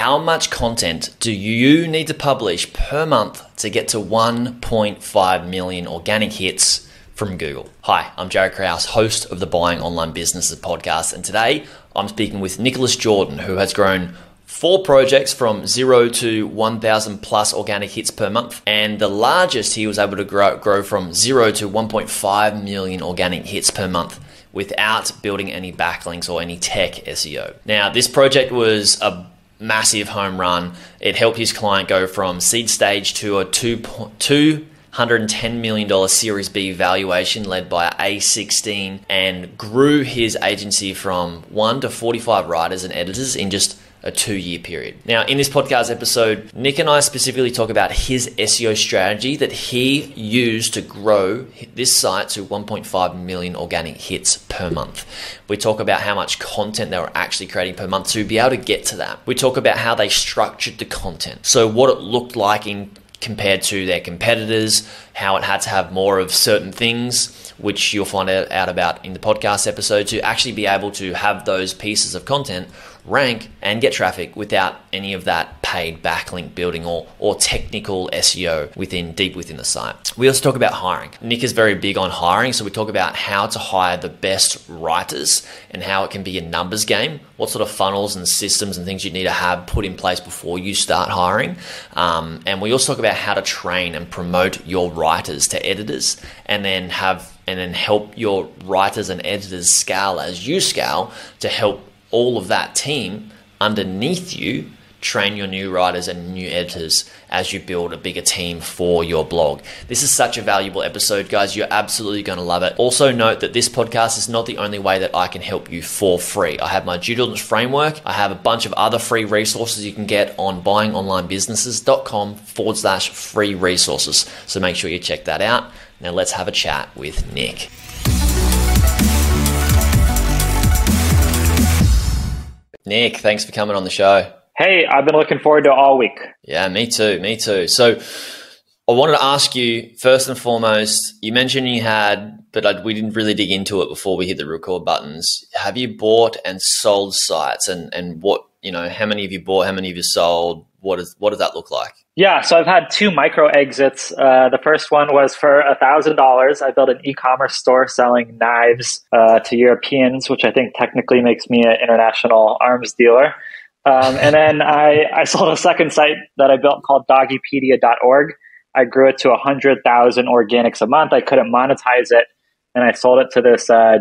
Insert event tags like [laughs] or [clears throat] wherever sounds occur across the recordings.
How much content do you need to publish per month to get to 1.5 million organic hits from Google? Hi, I'm Jaryd Krause, host of the Buying Online Businesses podcast, and today I'm speaking with Nicholas Jordan, who has grown four projects from zero to 1,000 plus organic hits per month. And the largest he was able to grow, grow from zero to 1.5 million organic hits per month without building any backlinks or any tech SEO. Now, this project was a massive home run. It helped his client go from seed stage to a two, $210 million Series B valuation led by A16 and grew his agency from 1 to 45 writers and editors in just a two year period. Now, in this podcast episode, Nick and I specifically talk about his SEO strategy that he used to grow this site to 1.5 million organic hits per month. We talk about how much content they were actually creating per month to be able to get to that. We talk about how they structured the content. So, what it looked like in compared to their competitors, how it had to have more of certain things, which you'll find out about in the podcast episode, to actually be able to have those pieces of content rank and get traffic without any of that paid backlink building or, or technical SEO within deep within the site. We also talk about hiring. Nick is very big on hiring, so we talk about how to hire the best writers and how it can be a numbers game. What sort of funnels and systems and things you need to have put in place before you start hiring. Um, and we also talk about how to train and promote your writers to editors and then have and then help your writers and editors scale as you scale to help all of that team underneath you train your new writers and new editors as you build a bigger team for your blog. This is such a valuable episode, guys. You're absolutely going to love it. Also, note that this podcast is not the only way that I can help you for free. I have my due diligence framework, I have a bunch of other free resources you can get on buyingonlinebusinesses.com forward slash free resources. So make sure you check that out. Now, let's have a chat with Nick. Nick, thanks for coming on the show. Hey, I've been looking forward to all week. Yeah, me too. Me too. So, I wanted to ask you first and foremost. You mentioned you had, but I, we didn't really dig into it before we hit the record buttons. Have you bought and sold sites, and and what you know? How many have you bought? How many have you sold? What is what does that look like? Yeah, so I've had two micro exits. Uh, the first one was for a thousand dollars. I built an e-commerce store selling knives uh, to Europeans, which I think technically makes me an international arms dealer. Um, and then [laughs] I, I sold a second site that I built called doggypedia.org. I grew it to 100,000 organics a month. I couldn't monetize it. And I sold it to this uh,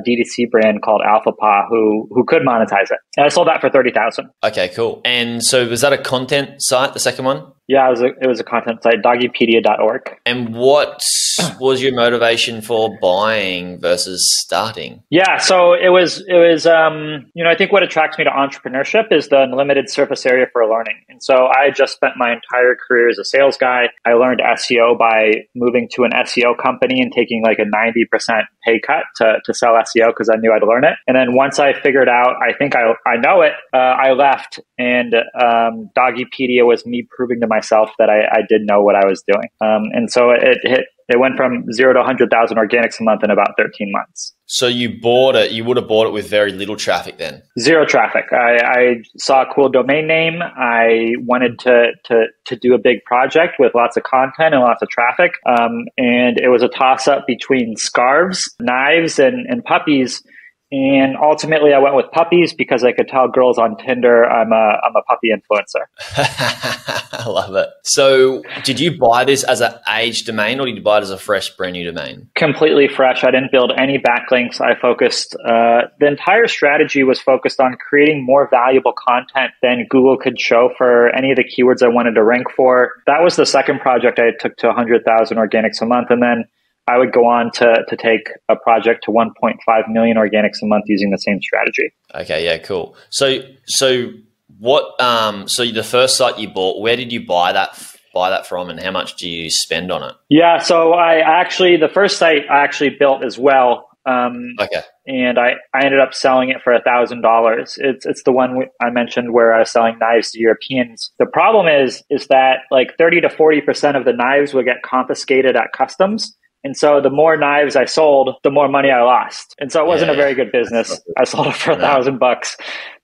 brand called AlphaPaw, who who could monetize it. And I sold that for thirty thousand. Okay, cool. And so was that a content site, the second one? Yeah, it was a, it was a content site, doggypedia.org. And what [clears throat] was your motivation for buying versus starting? Yeah, so it was it was um, you know I think what attracts me to entrepreneurship is the unlimited surface area for learning. And so I just spent my entire career as a sales guy. I learned SEO by moving to an SEO company and taking like a ninety percent pay cut to, to sell SEO because I knew I'd learn it. And then once I figured out I think I I know it, uh, I left and um, Doggypedia was me proving to myself myself that I, I did know what I was doing. Um, and so it hit, it went from zero to 100,000 organics a month in about 13 months. So you bought it, you would have bought it with very little traffic then? Zero traffic. I, I saw a cool domain name. I wanted to, to, to do a big project with lots of content and lots of traffic. Um, and it was a toss up between scarves, knives, and, and puppies and ultimately, I went with puppies because I could tell girls on Tinder I'm a I'm a puppy influencer. [laughs] I love it. So, did you buy this as an age domain, or did you buy it as a fresh, brand new domain? Completely fresh. I didn't build any backlinks. I focused. Uh, the entire strategy was focused on creating more valuable content than Google could show for any of the keywords I wanted to rank for. That was the second project I took to 100,000 organics a month, and then I would go on to, to take a project to 1.5 million organics a month using the same strategy. Okay, yeah, cool. So, so what? Um, so the first site you bought, where did you buy that? Buy that from, and how much do you spend on it? Yeah, so I actually the first site I actually built as well. Um, okay. And I, I ended up selling it for a thousand dollars. It's it's the one I mentioned where I was selling knives to Europeans. The problem is is that like thirty to forty percent of the knives would get confiscated at customs, and so the more knives I sold, the more money I lost. And so it wasn't yeah, a very good business. I sold it for a thousand bucks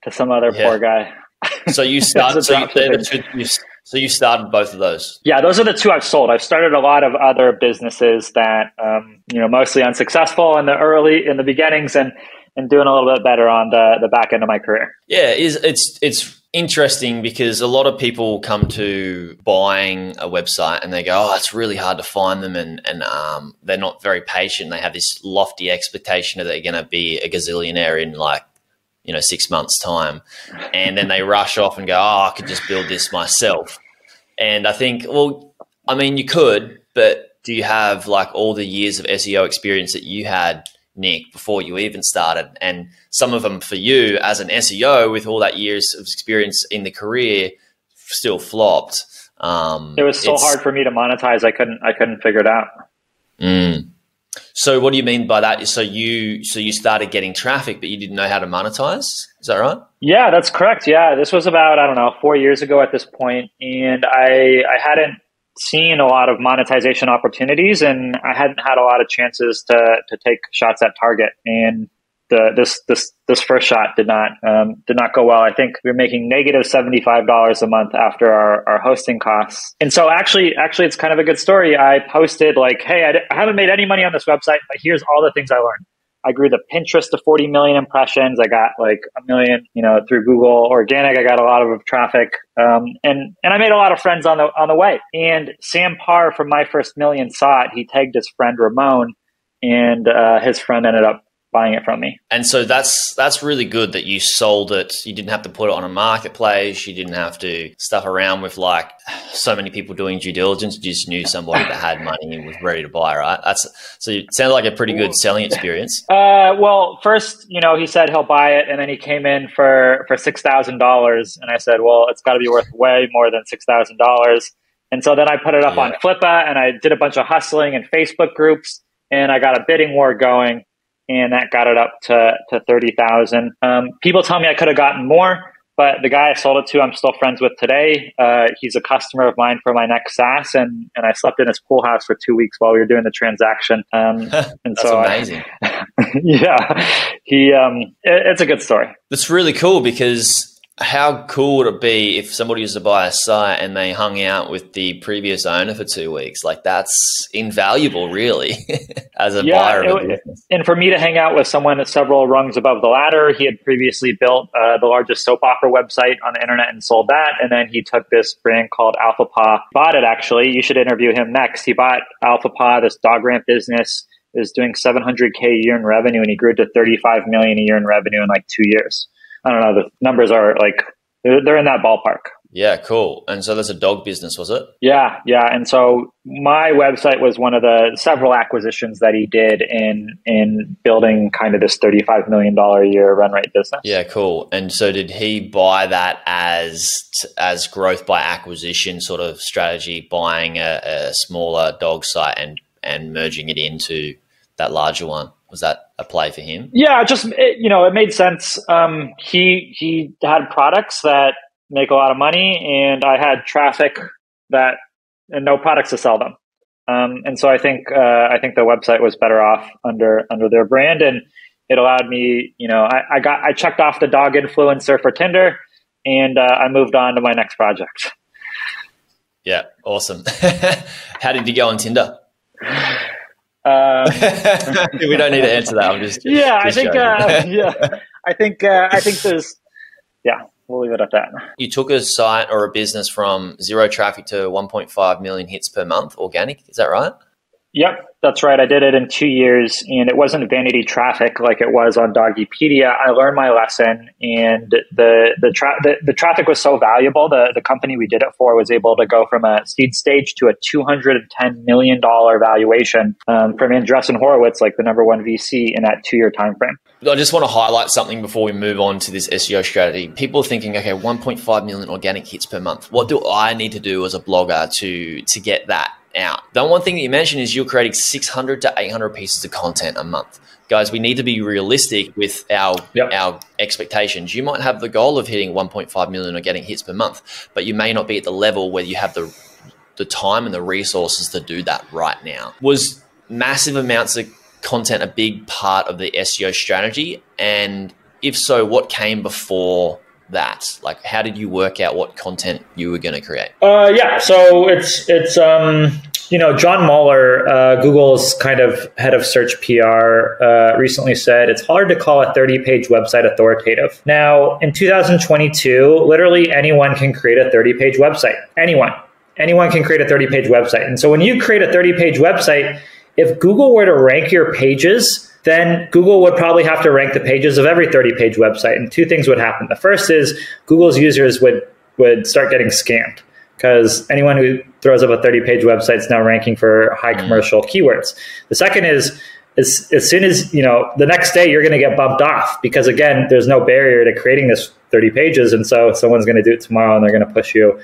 to some other yeah. poor guy. [laughs] So you started. so, you, two, you, so you started both of those. Yeah, those are the two I've sold. I've started a lot of other businesses that um, you know mostly unsuccessful in the early in the beginnings and and doing a little bit better on the the back end of my career. Yeah, is it's it's interesting because a lot of people come to buying a website and they go, "Oh, it's really hard to find them," and and um, they're not very patient. They have this lofty expectation that they're going to be a gazillionaire in like you know six months time and then they rush off and go oh i could just build this myself and i think well i mean you could but do you have like all the years of seo experience that you had nick before you even started and some of them for you as an seo with all that years of experience in the career still flopped um, it was so hard for me to monetize i couldn't i couldn't figure it out mm. So what do you mean by that? So you so you started getting traffic, but you didn't know how to monetize. Is that right? Yeah, that's correct. Yeah, this was about I don't know four years ago at this point, and I I hadn't seen a lot of monetization opportunities, and I hadn't had a lot of chances to to take shots at target. And the this this this first shot did not um, did not go well. I think we are making negative seventy five dollars a month after our, our hosting costs. And so actually actually it's kind of a good story. I posted like, hey, I d- I haven't made any money on this website, but here's all the things I learned. I grew the Pinterest to 40 million impressions. I got like a million, you know, through Google organic. I got a lot of traffic, um, and and I made a lot of friends on the on the way. And Sam Parr from My First Million saw it. He tagged his friend Ramon, and uh, his friend ended up buying it from me. And so that's that's really good that you sold it. You didn't have to put it on a marketplace. You didn't have to stuff around with like so many people doing due diligence. You just knew somebody that had money and was ready to buy. Right? That's so it sounded like a pretty good selling experience. Uh, well, first, you know, he said he'll buy it, and then he came in for for six thousand dollars, and I said, well, it's got to be worth way more than six thousand dollars. And so then I put it up yeah. on Flippa, and I did a bunch of hustling and Facebook groups, and I got a bidding war going and that got it up to, to 30,000. Um, people tell me I could have gotten more, but the guy I sold it to, I'm still friends with today. Uh, he's a customer of mine for my next SaaS, and, and I slept in his pool house for two weeks while we were doing the transaction. Um, [laughs] and That's so amazing. I, [laughs] yeah, he. Um, it, it's a good story. That's really cool because how cool would it be if somebody was to buy a site and they hung out with the previous owner for two weeks? Like that's invaluable, really, [laughs] as a yeah, buyer of it, And for me to hang out with someone at several rungs above the ladder, he had previously built uh, the largest soap opera website on the internet and sold that. And then he took this brand called Alpha Paw, bought it actually. You should interview him next. He bought Alpha Paw, this dog ramp business is doing 700k a year in revenue, and he grew to 35 million a year in revenue in like two years. I don't know. The numbers are like they're in that ballpark. Yeah, cool. And so there's a dog business, was it? Yeah, yeah. And so my website was one of the several acquisitions that he did in in building kind of this thirty five million dollar a year run rate business. Yeah, cool. And so did he buy that as as growth by acquisition sort of strategy, buying a, a smaller dog site and and merging it into that larger one? Was that a play for him? Yeah, just it, you know, it made sense. Um, he he had products that make a lot of money, and I had traffic that and no products to sell them. Um, and so I think uh, I think the website was better off under under their brand, and it allowed me, you know, I, I got I checked off the dog influencer for Tinder, and uh, I moved on to my next project. Yeah, awesome. [laughs] How did you go on Tinder? Um, [laughs] we don't need to answer that. I'm just yeah. Just I think uh, [laughs] yeah. I think uh, I think there's yeah. We'll leave it at that. You took a site or a business from zero traffic to 1.5 million hits per month organic. Is that right? Yep, that's right. I did it in two years, and it wasn't vanity traffic like it was on Doggypedia. I learned my lesson, and the the, tra- the, the traffic was so valuable. The the company we did it for was able to go from a seed stage to a two hundred and ten million dollar valuation um, from Andreessen Horowitz, like the number one VC, in that two year time frame. I just want to highlight something before we move on to this SEO strategy. People are thinking, okay, 1.5 million organic hits per month. What do I need to do as a blogger to to get that? Out. The one thing that you mentioned is you're creating 600 to 800 pieces of content a month. Guys, we need to be realistic with our yep. our expectations. You might have the goal of hitting 1.5 million or getting hits per month, but you may not be at the level where you have the the time and the resources to do that right now. Was massive amounts of content a big part of the SEO strategy? And if so, what came before that? Like, how did you work out what content you were going to create? Uh, yeah, so it's it's um, you know John Mueller, uh, Google's kind of head of search PR, uh, recently said it's hard to call a 30 page website authoritative. Now, in 2022, literally anyone can create a 30 page website. Anyone, anyone can create a 30 page website. And so when you create a 30 page website, if Google were to rank your pages then Google would probably have to rank the pages of every 30 page website. And two things would happen. The first is Google's users would, would start getting scammed because anyone who throws up a 30 page website is now ranking for high mm. commercial mm. keywords. The second is, as, as soon as, you know, the next day you're going to get bumped off because again, there's no barrier to creating this 30 pages. And so someone's going to do it tomorrow and they're going to push you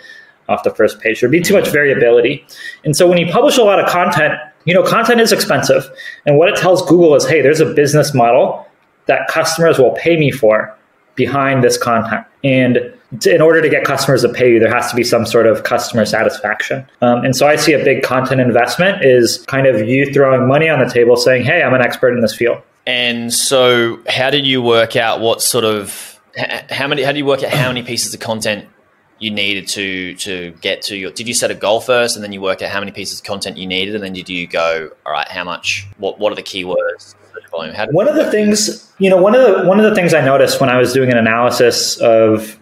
off the first page. There'd be too much variability. And so when you publish a lot of content, you know, content is expensive. And what it tells Google is, hey, there's a business model that customers will pay me for behind this content. And in order to get customers to pay you, there has to be some sort of customer satisfaction. Um, and so I see a big content investment is kind of you throwing money on the table saying, hey, I'm an expert in this field. And so, how did you work out what sort of how many? How do you work out how many pieces of content you needed to to get to your did you set a goal first and then you work out how many pieces of content you needed and then did you go all right how much what what are the keywords one of the things you know one of the one of the things i noticed when i was doing an analysis of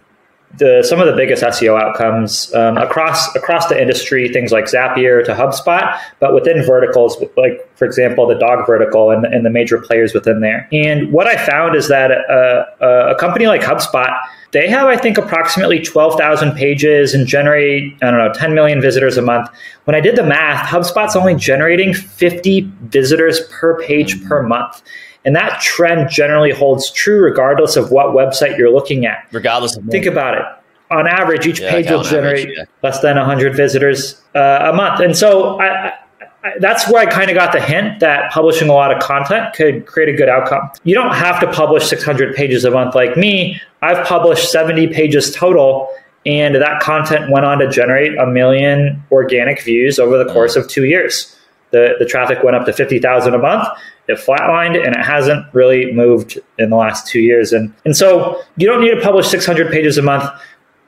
the some of the biggest SEO outcomes um, across across the industry, things like Zapier to HubSpot, but within verticals, like for example, the dog vertical and, and the major players within there. And what I found is that uh, uh, a company like HubSpot, they have I think approximately twelve thousand pages and generate I don't know ten million visitors a month. When I did the math, HubSpot's only generating fifty visitors per page per month. And that trend generally holds true regardless of what website you're looking at. Regardless of Think about it. On average, each yeah, page will generate average, yeah. less than 100 visitors uh, a month. And so I, that's where I kind of got the hint that publishing a lot of content could create a good outcome. You don't have to publish 600 pages a month like me. I've published 70 pages total, and that content went on to generate a million organic views over the course of two years. The, the traffic went up to 50,000 a month it flatlined and it hasn't really moved in the last two years. And, and so you don't need to publish 600 pages a month,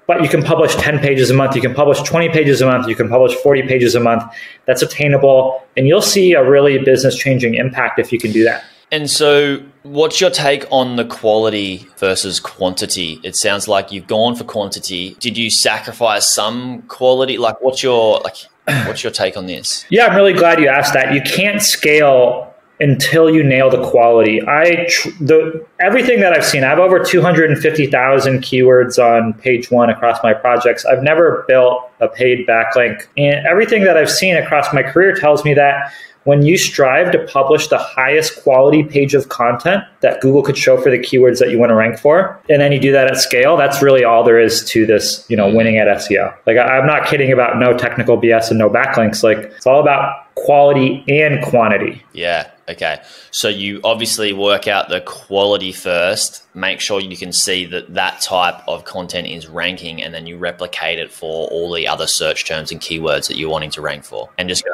but you can publish 10 pages a month. You can publish 20 pages a month. You can publish 40 pages a month. That's attainable. And you'll see a really business changing impact if you can do that. And so, what's your take on the quality versus quantity? It sounds like you've gone for quantity. Did you sacrifice some quality? Like, what's your like? What's your take on this? Yeah, I'm really glad you asked that. You can't scale until you nail the quality. I tr- the everything that I've seen, I have over 250,000 keywords on page 1 across my projects. I've never built a paid backlink. And everything that I've seen across my career tells me that when you strive to publish the highest quality page of content that Google could show for the keywords that you want to rank for, and then you do that at scale, that's really all there is to this, you know, winning at SEO. Like I'm not kidding about no technical BS and no backlinks. Like it's all about quality and quantity. Yeah. Okay. So you obviously work out the quality first, make sure you can see that that type of content is ranking, and then you replicate it for all the other search terms and keywords that you're wanting to rank for. And just go.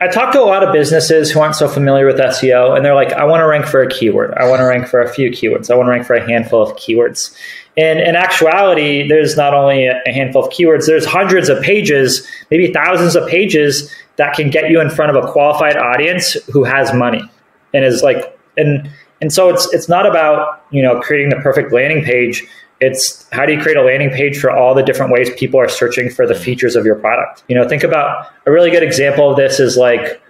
I talk to a lot of businesses who aren't so familiar with SEO, and they're like, I want to rank for a keyword. I want to rank for a few keywords. I want to rank for a handful of keywords. And in actuality, there's not only a handful of keywords, there's hundreds of pages, maybe thousands of pages that can get you in front of a qualified audience who has money and is like and and so it's it's not about you know creating the perfect landing page. It's how do you create a landing page for all the different ways people are searching for the mm-hmm. features of your product? You know think about a really good example of this is like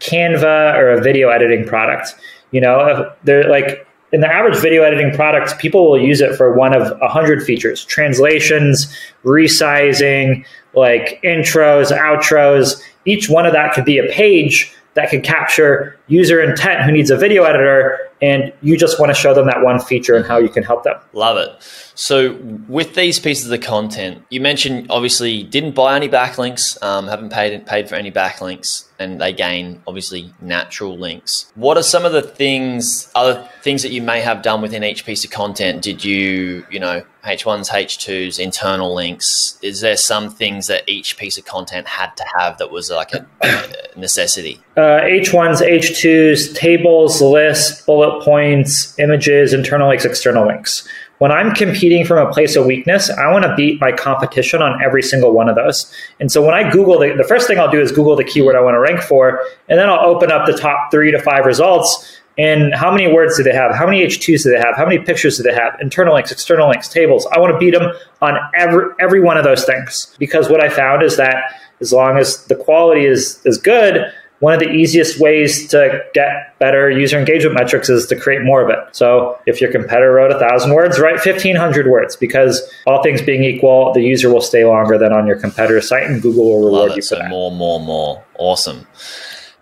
canva or a video editing product. You know they're like in the average video editing product people will use it for one of a hundred features translations resizing like intros outros each one of that could be a page that could capture user intent who needs a video editor and you just want to show them that one feature and how you can help them. Love it. So with these pieces of content, you mentioned obviously didn't buy any backlinks, um, haven't paid paid for any backlinks, and they gain obviously natural links. What are some of the things, other things that you may have done within each piece of content? Did you, you know, H1s, H2s, internal links? Is there some things that each piece of content had to have that was like a, a necessity? Uh, H1s, H2s, tables, lists, bullet points, images, internal links, external links. When I'm competing from a place of weakness, I want to beat my competition on every single one of those. And so when I Google the, the first thing I'll do is Google the keyword I want to rank for, and then I'll open up the top three to five results. And how many words do they have? How many H2s do they have? How many pictures do they have? Internal links, external links, tables. I want to beat them on every every one of those things. Because what I found is that as long as the quality is is good, one of the easiest ways to get better user engagement metrics is to create more of it. So if your competitor wrote a thousand words, write 1500 words because all things being equal, the user will stay longer than on your competitor's site and Google will reward you for so that. More, more, more. Awesome.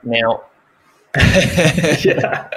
Now, [laughs] [laughs] yeah.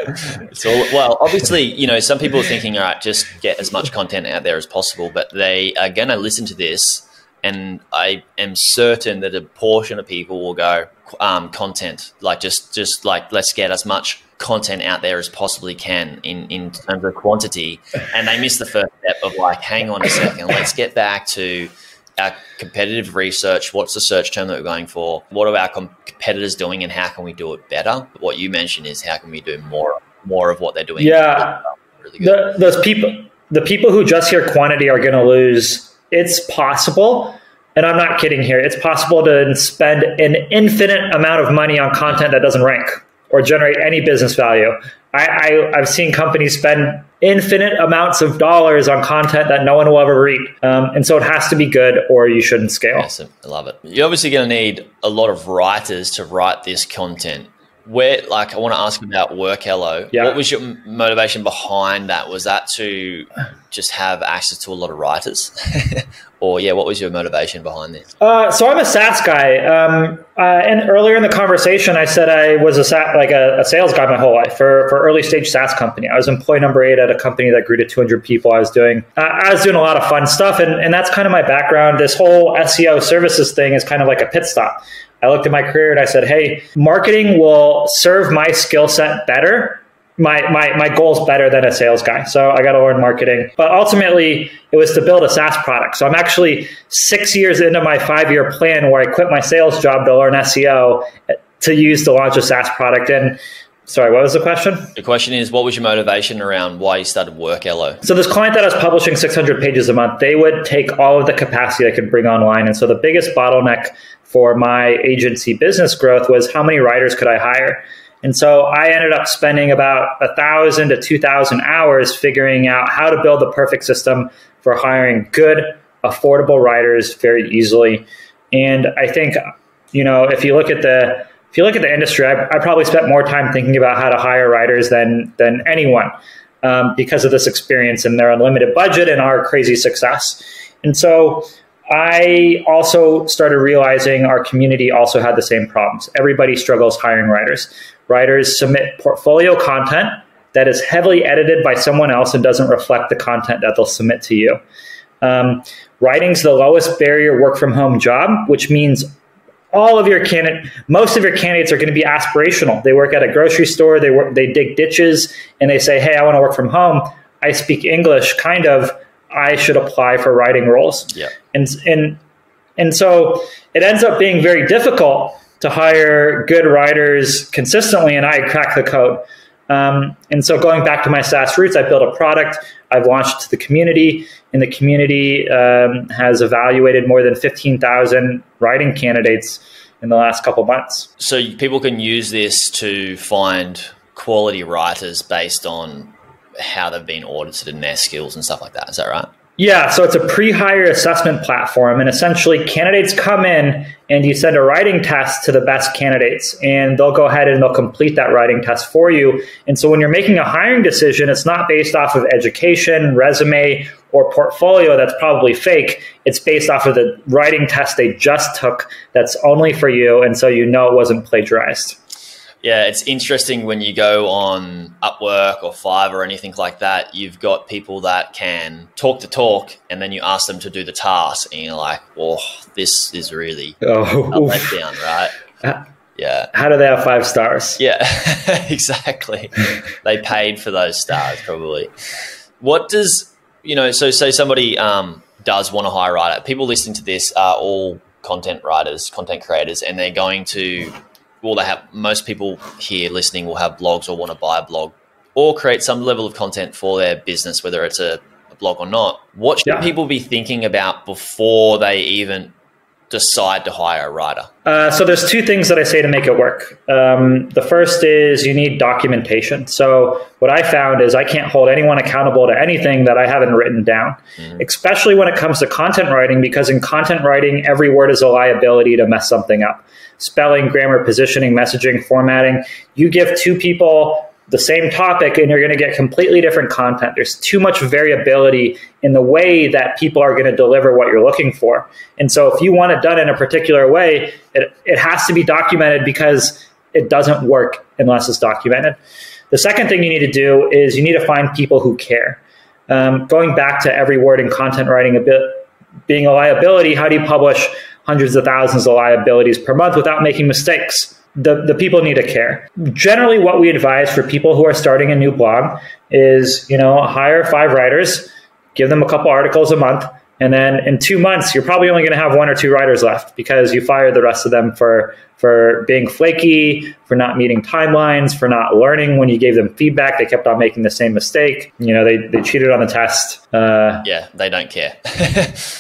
So, well, obviously, you know, some people are thinking, all right, just get as much content out there as possible, but they are going to listen to this and I am certain that a portion of people will go um, content, like just just like let's get as much content out there as possibly can in in terms of quantity, and they miss the first step of like, hang on a second, let's get back to our competitive research. What's the search term that we're going for? What are our competitors doing, and how can we do it better? What you mentioned is how can we do more more of what they're doing? Yeah, really the, those people, the people who just hear quantity are going to lose it's possible, and I'm not kidding here, it's possible to spend an infinite amount of money on content that doesn't rank or generate any business value. I, have seen companies spend infinite amounts of dollars on content that no one will ever read. Um, and so it has to be good or you shouldn't scale. Awesome. I love it. You're obviously going to need a lot of writers to write this content where like i want to ask about Workello yeah. what was your motivation behind that? Was that to just have access to a lot of writers? [laughs] Or yeah what was your motivation behind this? Uh, so i'm a saas guy. Um, uh, and earlier in the conversation i said i was a like a, a, sales guy my whole life for, for early stage saas company. I was employee number eight at a company that grew to 200 people. I was doing uh, i was doing a lot of fun stuff and, and that's kind of my background. This whole seo services thing is kind of like a pit stop I looked at my career and I said, hey, marketing will serve my skill set better. My, my, my goal is better than a sales guy. So I got to learn marketing. But ultimately, it was to build a SaaS product. So I'm actually six years into my five year plan where I quit my sales job to learn SEO to use to launch a SaaS product. And Sorry, what was the question? The question is, what was your motivation around why you started work Workello? So this client that I was publishing 600 pages a month, they would take all of the capacity I could bring online. And so the biggest bottleneck for my agency business growth was how many writers could I hire? And so I ended up spending about a thousand to two thousand hours figuring out how to build the perfect system for hiring good, affordable writers very easily. And I think, you know, if you look at the if you look at the industry, I, I probably spent more time thinking about how to hire writers than than anyone um, because of this experience and their unlimited budget and our crazy success. And so I also started realizing our community also had the same problems. Everybody struggles hiring writers. Writers submit portfolio content that is heavily edited by someone else and doesn't reflect the content that they'll submit to you. Um, writing's the lowest barrier work from home job, which means all of your candidate, most of your candidates are going to be aspirational. They work at a grocery store, they work, they dig ditches, and they say, "Hey, I want to work from home. I speak English, kind of. I should apply for writing roles." Yeah. And and and so it ends up being very difficult to hire good writers consistently, and I crack the code. Um, and so going back to my SaaS roots, I built a product. I've launched to the community, and the community um, has evaluated more than 15,000 writing candidates in the last couple months. So people can use this to find quality writers based on how they've been audited and their skills and stuff like that. Is that right? Yeah, so it's a pre-hire assessment platform, and essentially candidates come in and you send a writing test to the best candidates, and they'll go ahead and they'll complete that writing test for you. And so when you're making a hiring decision, it's not based off of education, resume, or portfolio that's probably fake. It's based off of the writing test they just took that's only for you, and so you know it wasn't plagiarized. Yeah, it's interesting when you go on Upwork or Fiverr or anything like that. You've got people that can talk the talk, and then you ask them to do the task, and you're like, "Oh, this is really [laughs] oh, a letdown, right?" Uh, yeah. How do they have five stars? Yeah, [laughs] exactly. [laughs] they paid for those stars, probably. What does you know? So, say somebody um, does want to hire a writer. People listening to this are all content writers, content creators, and they're going to well, they have most people here listening will have blogs or want to buy a blog or create some level of content for their business, whether it's a, a blog or not. What should Yeah. people be thinking about before they even decide to hire a writer? Uh, so there's two things that I say to make it work. Um, the first is you need documentation. So what I found is I can't hold anyone accountable to anything that I haven't written down, especially when it comes to content writing, because in content writing, every word is a liability to mess something up. Spelling, grammar, positioning, messaging, formatting. You give two people the same topic and you're going to get completely different content. There's too much variability in the way that people are going to deliver what you're looking for. And so if you want it done in a particular way, it, it has to be documented because it doesn't work unless it's documented. The second thing you need to do is you need to find people who care. Um, going back to every word in content writing a bit being a liability, how do you publish hundreds of thousands of liabilities per month without making mistakes? The, the people need to care. Generally, what we advise for people who are starting a new blog is, you know, hire five writers, give them a couple articles a month, and then in two months, you're probably only going to have one or two writers left because you fired the rest of them for for being flaky, for not meeting timelines, for not learning when you gave them feedback. They kept on making the same mistake. You know, they, they cheated on the test. Uh, Yeah, they don't care [laughs]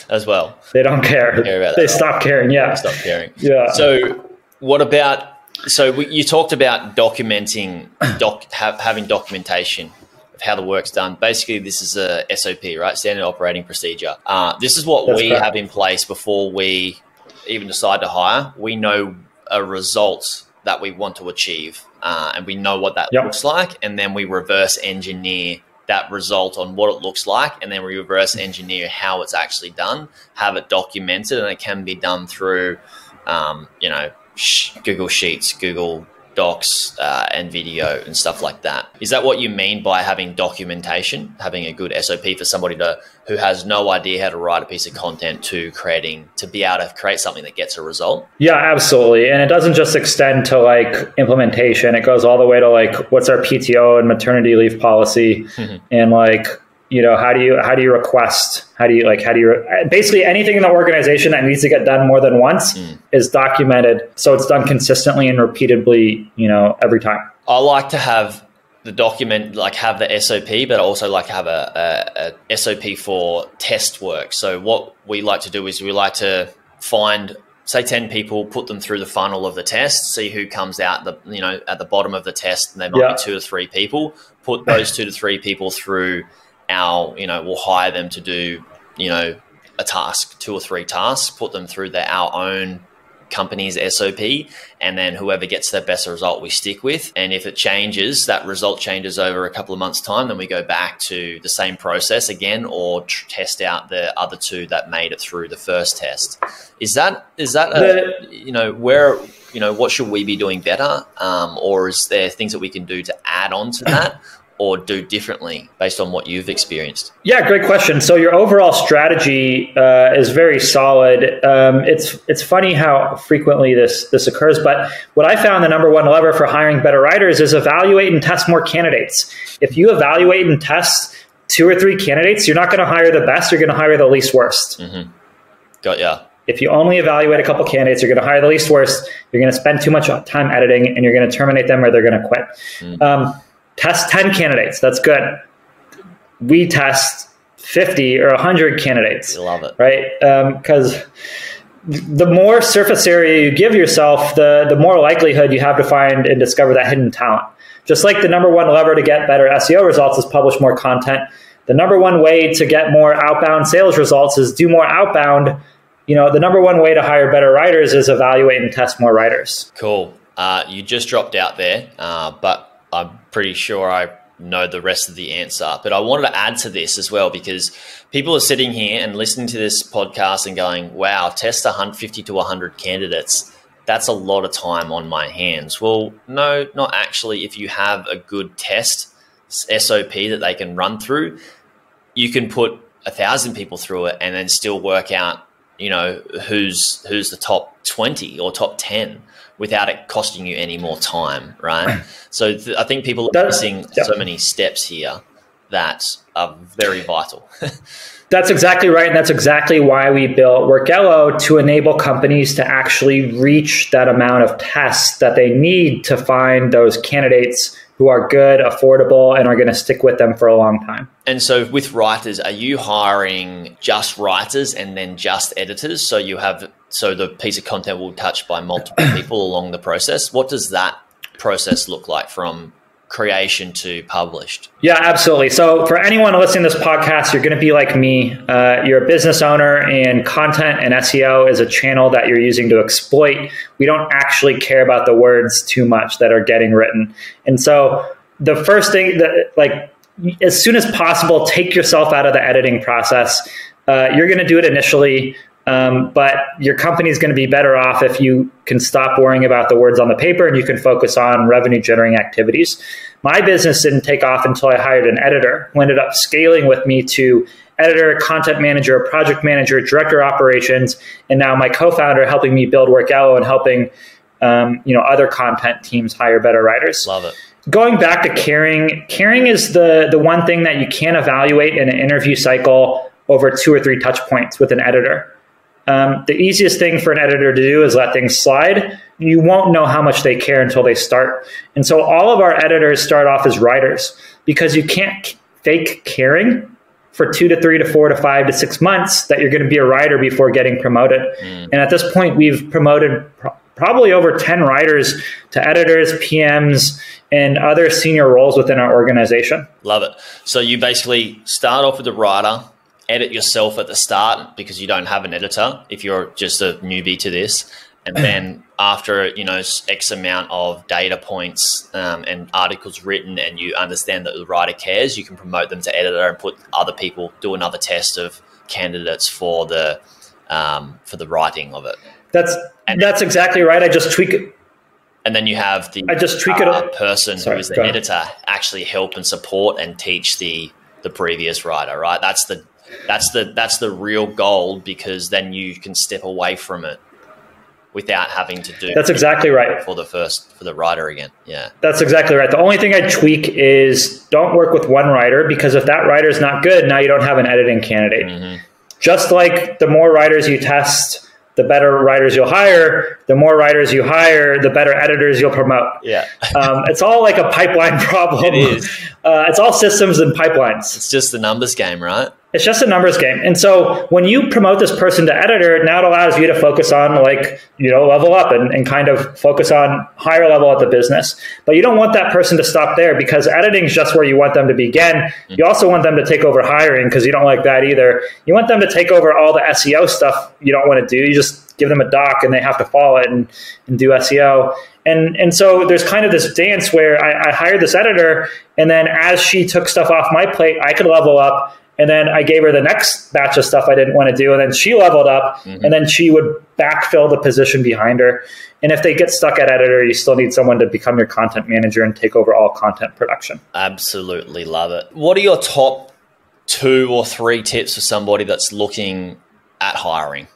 as well. they don't care. Care about they stop caring. Yeah. Stop caring. Yeah. So, what about? So we, you talked about documenting, [coughs] doc, have, having documentation of how the work's done. Basically, this is a SOP, right? Standard operating procedure. Uh, this is what That's we correct. have in place before we even decide to hire. We know a result that we want to achieve, uh, and we know what that Yep. looks like, and then we reverse engineer that result on what it looks like, and then we reverse engineer how it's actually done, have it documented, and it can be done through, um, you know, Google Sheets, Google Docs, uh, and video and stuff like that. Is that what you mean by having documentation, having a good SOP for somebody to who has no idea how to write a piece of content to creating to be able to create something that gets a result? Yeah, absolutely. And it doesn't just extend to like implementation. It goes all the way to like what's our PTO and maternity leave policy [laughs] and like you know how do you how do you request how do you like how do you basically anything in the organization that needs to get done more than once hmm. is documented so it's done consistently and repeatedly you know every time I like to have the document, like have the SOP, but I also like to have a, a, a SOP for test work. So what we like to do is we like to find, say, ten people, put them through the funnel of the test, see who comes out the you know at the bottom of the test, and there might Yeah. be two or three people. Put those two to three people through our, you know, we'll hire them to do, you know, a task, two or three tasks, put them through their our own company's SOP, and then whoever gets the best result we stick with. And if it changes, that result changes over a couple of months' time, then we go back to the same process again, or tr- test out the other two that made it through the first test. Is that is that a, you know where you know what should we be doing better, um, or is there things that we can do to add on to that? Or do differently based on what you've experienced. Yeah, great question. So your overall strategy uh, is very solid. Um, it's it's funny how frequently this this occurs, but what I found the number one lever for hiring better writers is evaluate and test more candidates. If you evaluate and test two or three candidates, you're not going to hire the best. You're going to hire the least worst. Got ya. If you only evaluate a couple candidates, you're going to hire the least worst. You're going to spend too much time editing, and you're going to terminate them, or they're going to quit. Um, test ten candidates. That's good. We test fifty or hundred candidates I love it. right? Because the more surface area you give yourself, the the more likelihood you have to find and discover that hidden talent. Just like the number one lever to get better SEO results is publish more content. The number one way to get more outbound sales results is do more outbound. You know, the number one way to hire better writers is evaluate and test more writers. Cool. Uh, you just dropped out there, uh, but I'm pretty sure I know the rest of the answer. But I wanted to add to this as well because people are sitting here and listening to this podcast and going, wow, test 150 to 100 candidates. That's a lot of time on my hands. Well, no, not actually. If you have a good test SOP that they can run through, you can put a thousand people through it and then still work out, you know, who's who's the top twenty or top ten without it costing you any more time, right? [clears throat] so th- I think people are missing yeah. so many steps here that are very vital. [laughs] That's exactly right. And that's exactly why we built Workello to enable companies to actually reach that amount of tests that they need to find those candidates who are good, affordable, and are going to stick with them for a long time. And so, with writers, are you hiring just writers and then just editors? So you have so the piece of content will touch by multiple [clears throat] people along the process. What does that process look like from creation to published? Yeah, absolutely. So, for anyone listening to this podcast, you're going to be like me. Uh, you're a business owner, and content and SEO is a channel that you're using to exploit. We don't actually care about the words too much that are getting written. And so, the first thing that, like, as soon as possible, take yourself out of the editing process. Uh, you're going to do it initially um, but your company is going to be better off if you can stop worrying about the words on the paper and you can focus on revenue generating activities. My business didn't take off until I hired an editor who ended up scaling with me to editor, content manager, project manager, director operations, and now my co-founder helping me build Workello and helping um, you know other content teams hire better writers. Love it. Going back to caring, caring is the the one thing that you can't evaluate in an interview cycle over two or three touch points with an editor um, the easiest thing for an editor to do is let things slide. You won't know how much they care until they start. And so all of our editors start off as writers because you can't fake caring for two to three to four to five to six months that you're going to be a writer before getting promoted. Mm. And at this point, we've promoted pro- probably over 10 writers to editors, PMs, and other senior roles within our organization. Love it. So you basically start off with a writer edit yourself at the start because you don't have an editor if you're just a newbie to this and then after you know x amount of data points um, and articles written and you understand that the writer cares you can promote them to editor and put other people do another test of candidates for the um, for the writing of it. That's and that's exactly right. I just tweak it. And then you have the i just tweak uh, it person Sorry, who is the editor actually help and support and teach the the previous writer right? That's the that's the that's the real goal because then you can step away from it without having to do. That's exactly right for the first for the writer again. Yeah, that's exactly right. The only thing I tweak is don't work with one writer because if that writer is not good, now you don't have an editing candidate. Mm-hmm. Just like the more writers you test the better writers you'll hire. The more writers you hire, the better editors you'll promote. Yeah. [laughs] um, it's all like a pipeline [laughs] problem. It is. Uh, it's all systems and pipelines. It's just the numbers game, right? It's just a numbers game. And so when you promote this person to editor, now it allows you to focus on like, you know, level up and, and kind of focus on higher level at the business. But you don't want that person to stop there because editing is just where you want them to begin. Mm-hmm. You also want them to take over hiring because you don't like that either. You want them to take over all the SEO stuff you don't want to do. You just give them a doc and they have to follow it and, and do SEO. And and so there's kind of this dance where I, I hired this editor, and then as she took stuff off my plate, I could level up and then I gave her the next batch of stuff I didn't want to do. And then she leveled up mm-hmm. and then she would backfill the position behind her. And if they get stuck at editor, you still need someone to become your content manager and take over all content production. Absolutely love it. What are your top two or three tips for somebody that's looking at hiring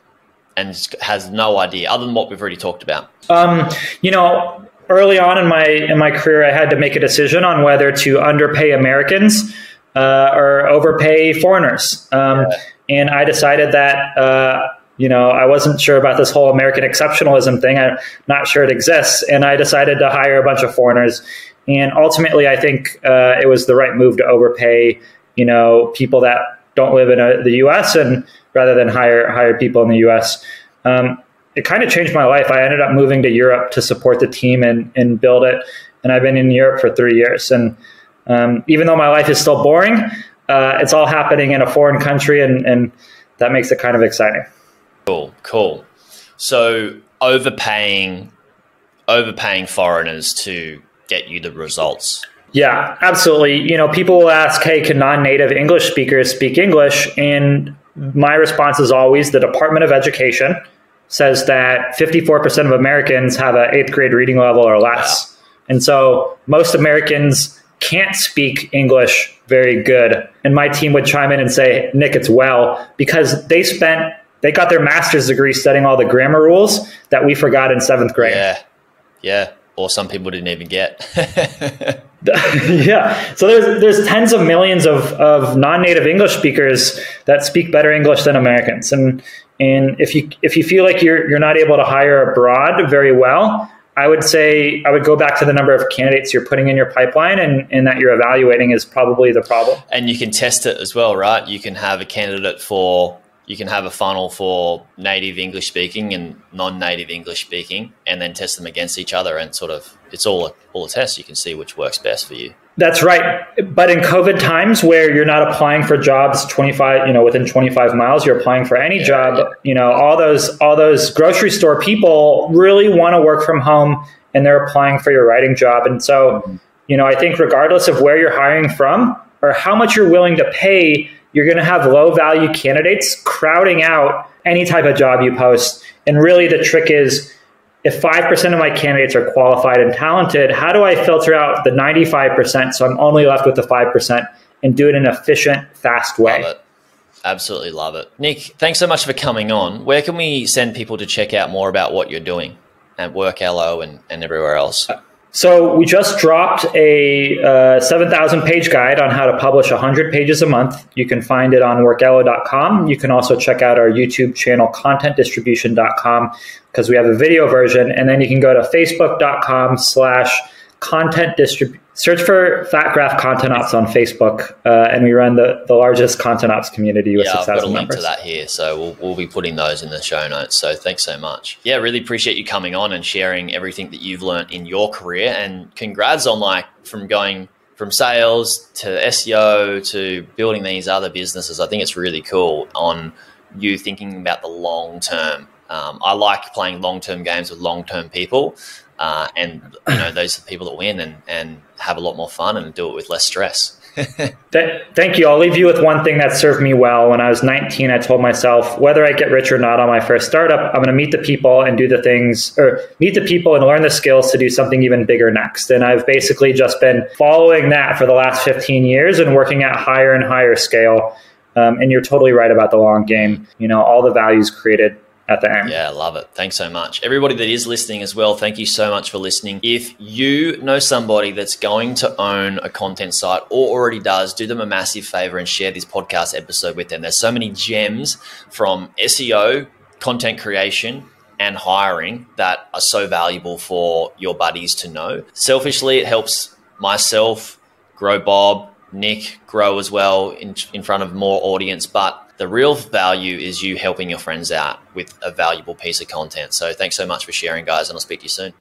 and has no idea other than what we've already talked about? Um, you know, early on in my in my career, I had to make a decision on whether to underpay Americans uh, or overpay foreigners. Um, yeah. And I decided that, uh, you know, I wasn't sure about this whole American exceptionalism thing. I'm not sure it exists. And I decided to hire a bunch of foreigners. And ultimately, I think uh, it was the right move to overpay, you know, people that don't live in a, the U.S. and rather than hire hire people in the U.S. Um, it kind of changed my life. I ended up moving to Europe to support the team and, and build it. And I've been in Europe for three years. And um, even though my life is still boring, uh, it's all happening in a foreign country, and, and that makes it kind of exciting. Cool, cool. So overpaying, overpaying foreigners to get you the results. Yeah, absolutely. You know, people will ask, "Hey, can non-native English speakers speak English?" And my response is always the Department of Education says that 54% of Americans have an eighth grade reading level or less. Wow. And so most Americans can't speak English very good. And my team would chime in and say, Nick, it's well, because they spent, they got their master's degree studying all the grammar rules that we forgot in seventh grade. Yeah. Yeah. Or some people didn't even get. [laughs] [laughs] yeah. So there's there's tens of millions of, of non-native English speakers that speak better English than Americans. And and if you if you feel like you're you're not able to hire abroad very well, I would say I would go back to the number of candidates you're putting in your pipeline and, and that you're evaluating is probably the problem. And you can test it as well, right? You can have a candidate for you can have a funnel for native English speaking and non-native English speaking, and then test them against each other, and sort of it's all a, all a test. You can see which works best for you. That's right. But in COVID times where you're not applying for jobs 25, you know, within 25 miles, you're applying for any job, you know, all those all those grocery store people really want to work from home and they're applying for your writing job. And so, you know, I think regardless of where you're hiring from or how much you're willing to pay you're going to have low value candidates crowding out any type of job you post. And really, the trick is if 5% of my candidates are qualified and talented, how do I filter out the 95% so I'm only left with the 5% and do it in an efficient, fast way? Love it. Absolutely love it. Nick, thanks so much for coming on. Where can we send people to check out more about what you're doing at Workello and, and everywhere else? Uh, so we just dropped a uh, 7,000 page guide on how to publish 100 pages a month. You can find it on workello.com. You can also check out our YouTube channel, contentdistribution.com, because we have a video version. And then you can go to facebook.com slash content distribution search for FatGrab Content Ops on Facebook, uh, and we run the, the largest content ops community with yeah, 6,000 members. I've got a link to that here, so we'll, we'll be putting those in the show notes. So thanks so much. Yeah, really appreciate you coming on and sharing everything that you've learned in your career, and congrats on like from going from sales to SEO to building these other businesses. I think it's really cool on you thinking about the long term. Um, I like playing long term games with long term people. Uh, and you know those are the people that win and, and have a lot more fun and do it with less stress. [laughs] Thank you. I'll leave you with one thing that served me well. When I was 19, I told myself, whether I get rich or not on my first startup, I'm going to meet the people and do the things, or meet the people and learn the skills to do something even bigger next. And I've basically just been following that for the last 15 years and working at higher and higher scale. Um, and you're totally right about the long game. You know, all the values created at the end. Yeah, love it. Thanks so much. Everybody that is listening as well, thank you so much for listening. If you know somebody that's going to own a content site or already does, do them a massive favor and share this podcast episode with them. There's so many gems from SEO, content creation, and hiring that are so valuable for your buddies to know. Selfishly, it helps myself grow Bob, Nick grow as well in, in front of more audience, but the real value is you helping your friends out with a valuable piece of content. So thanks so much for sharing, guys, and I'll speak to you soon.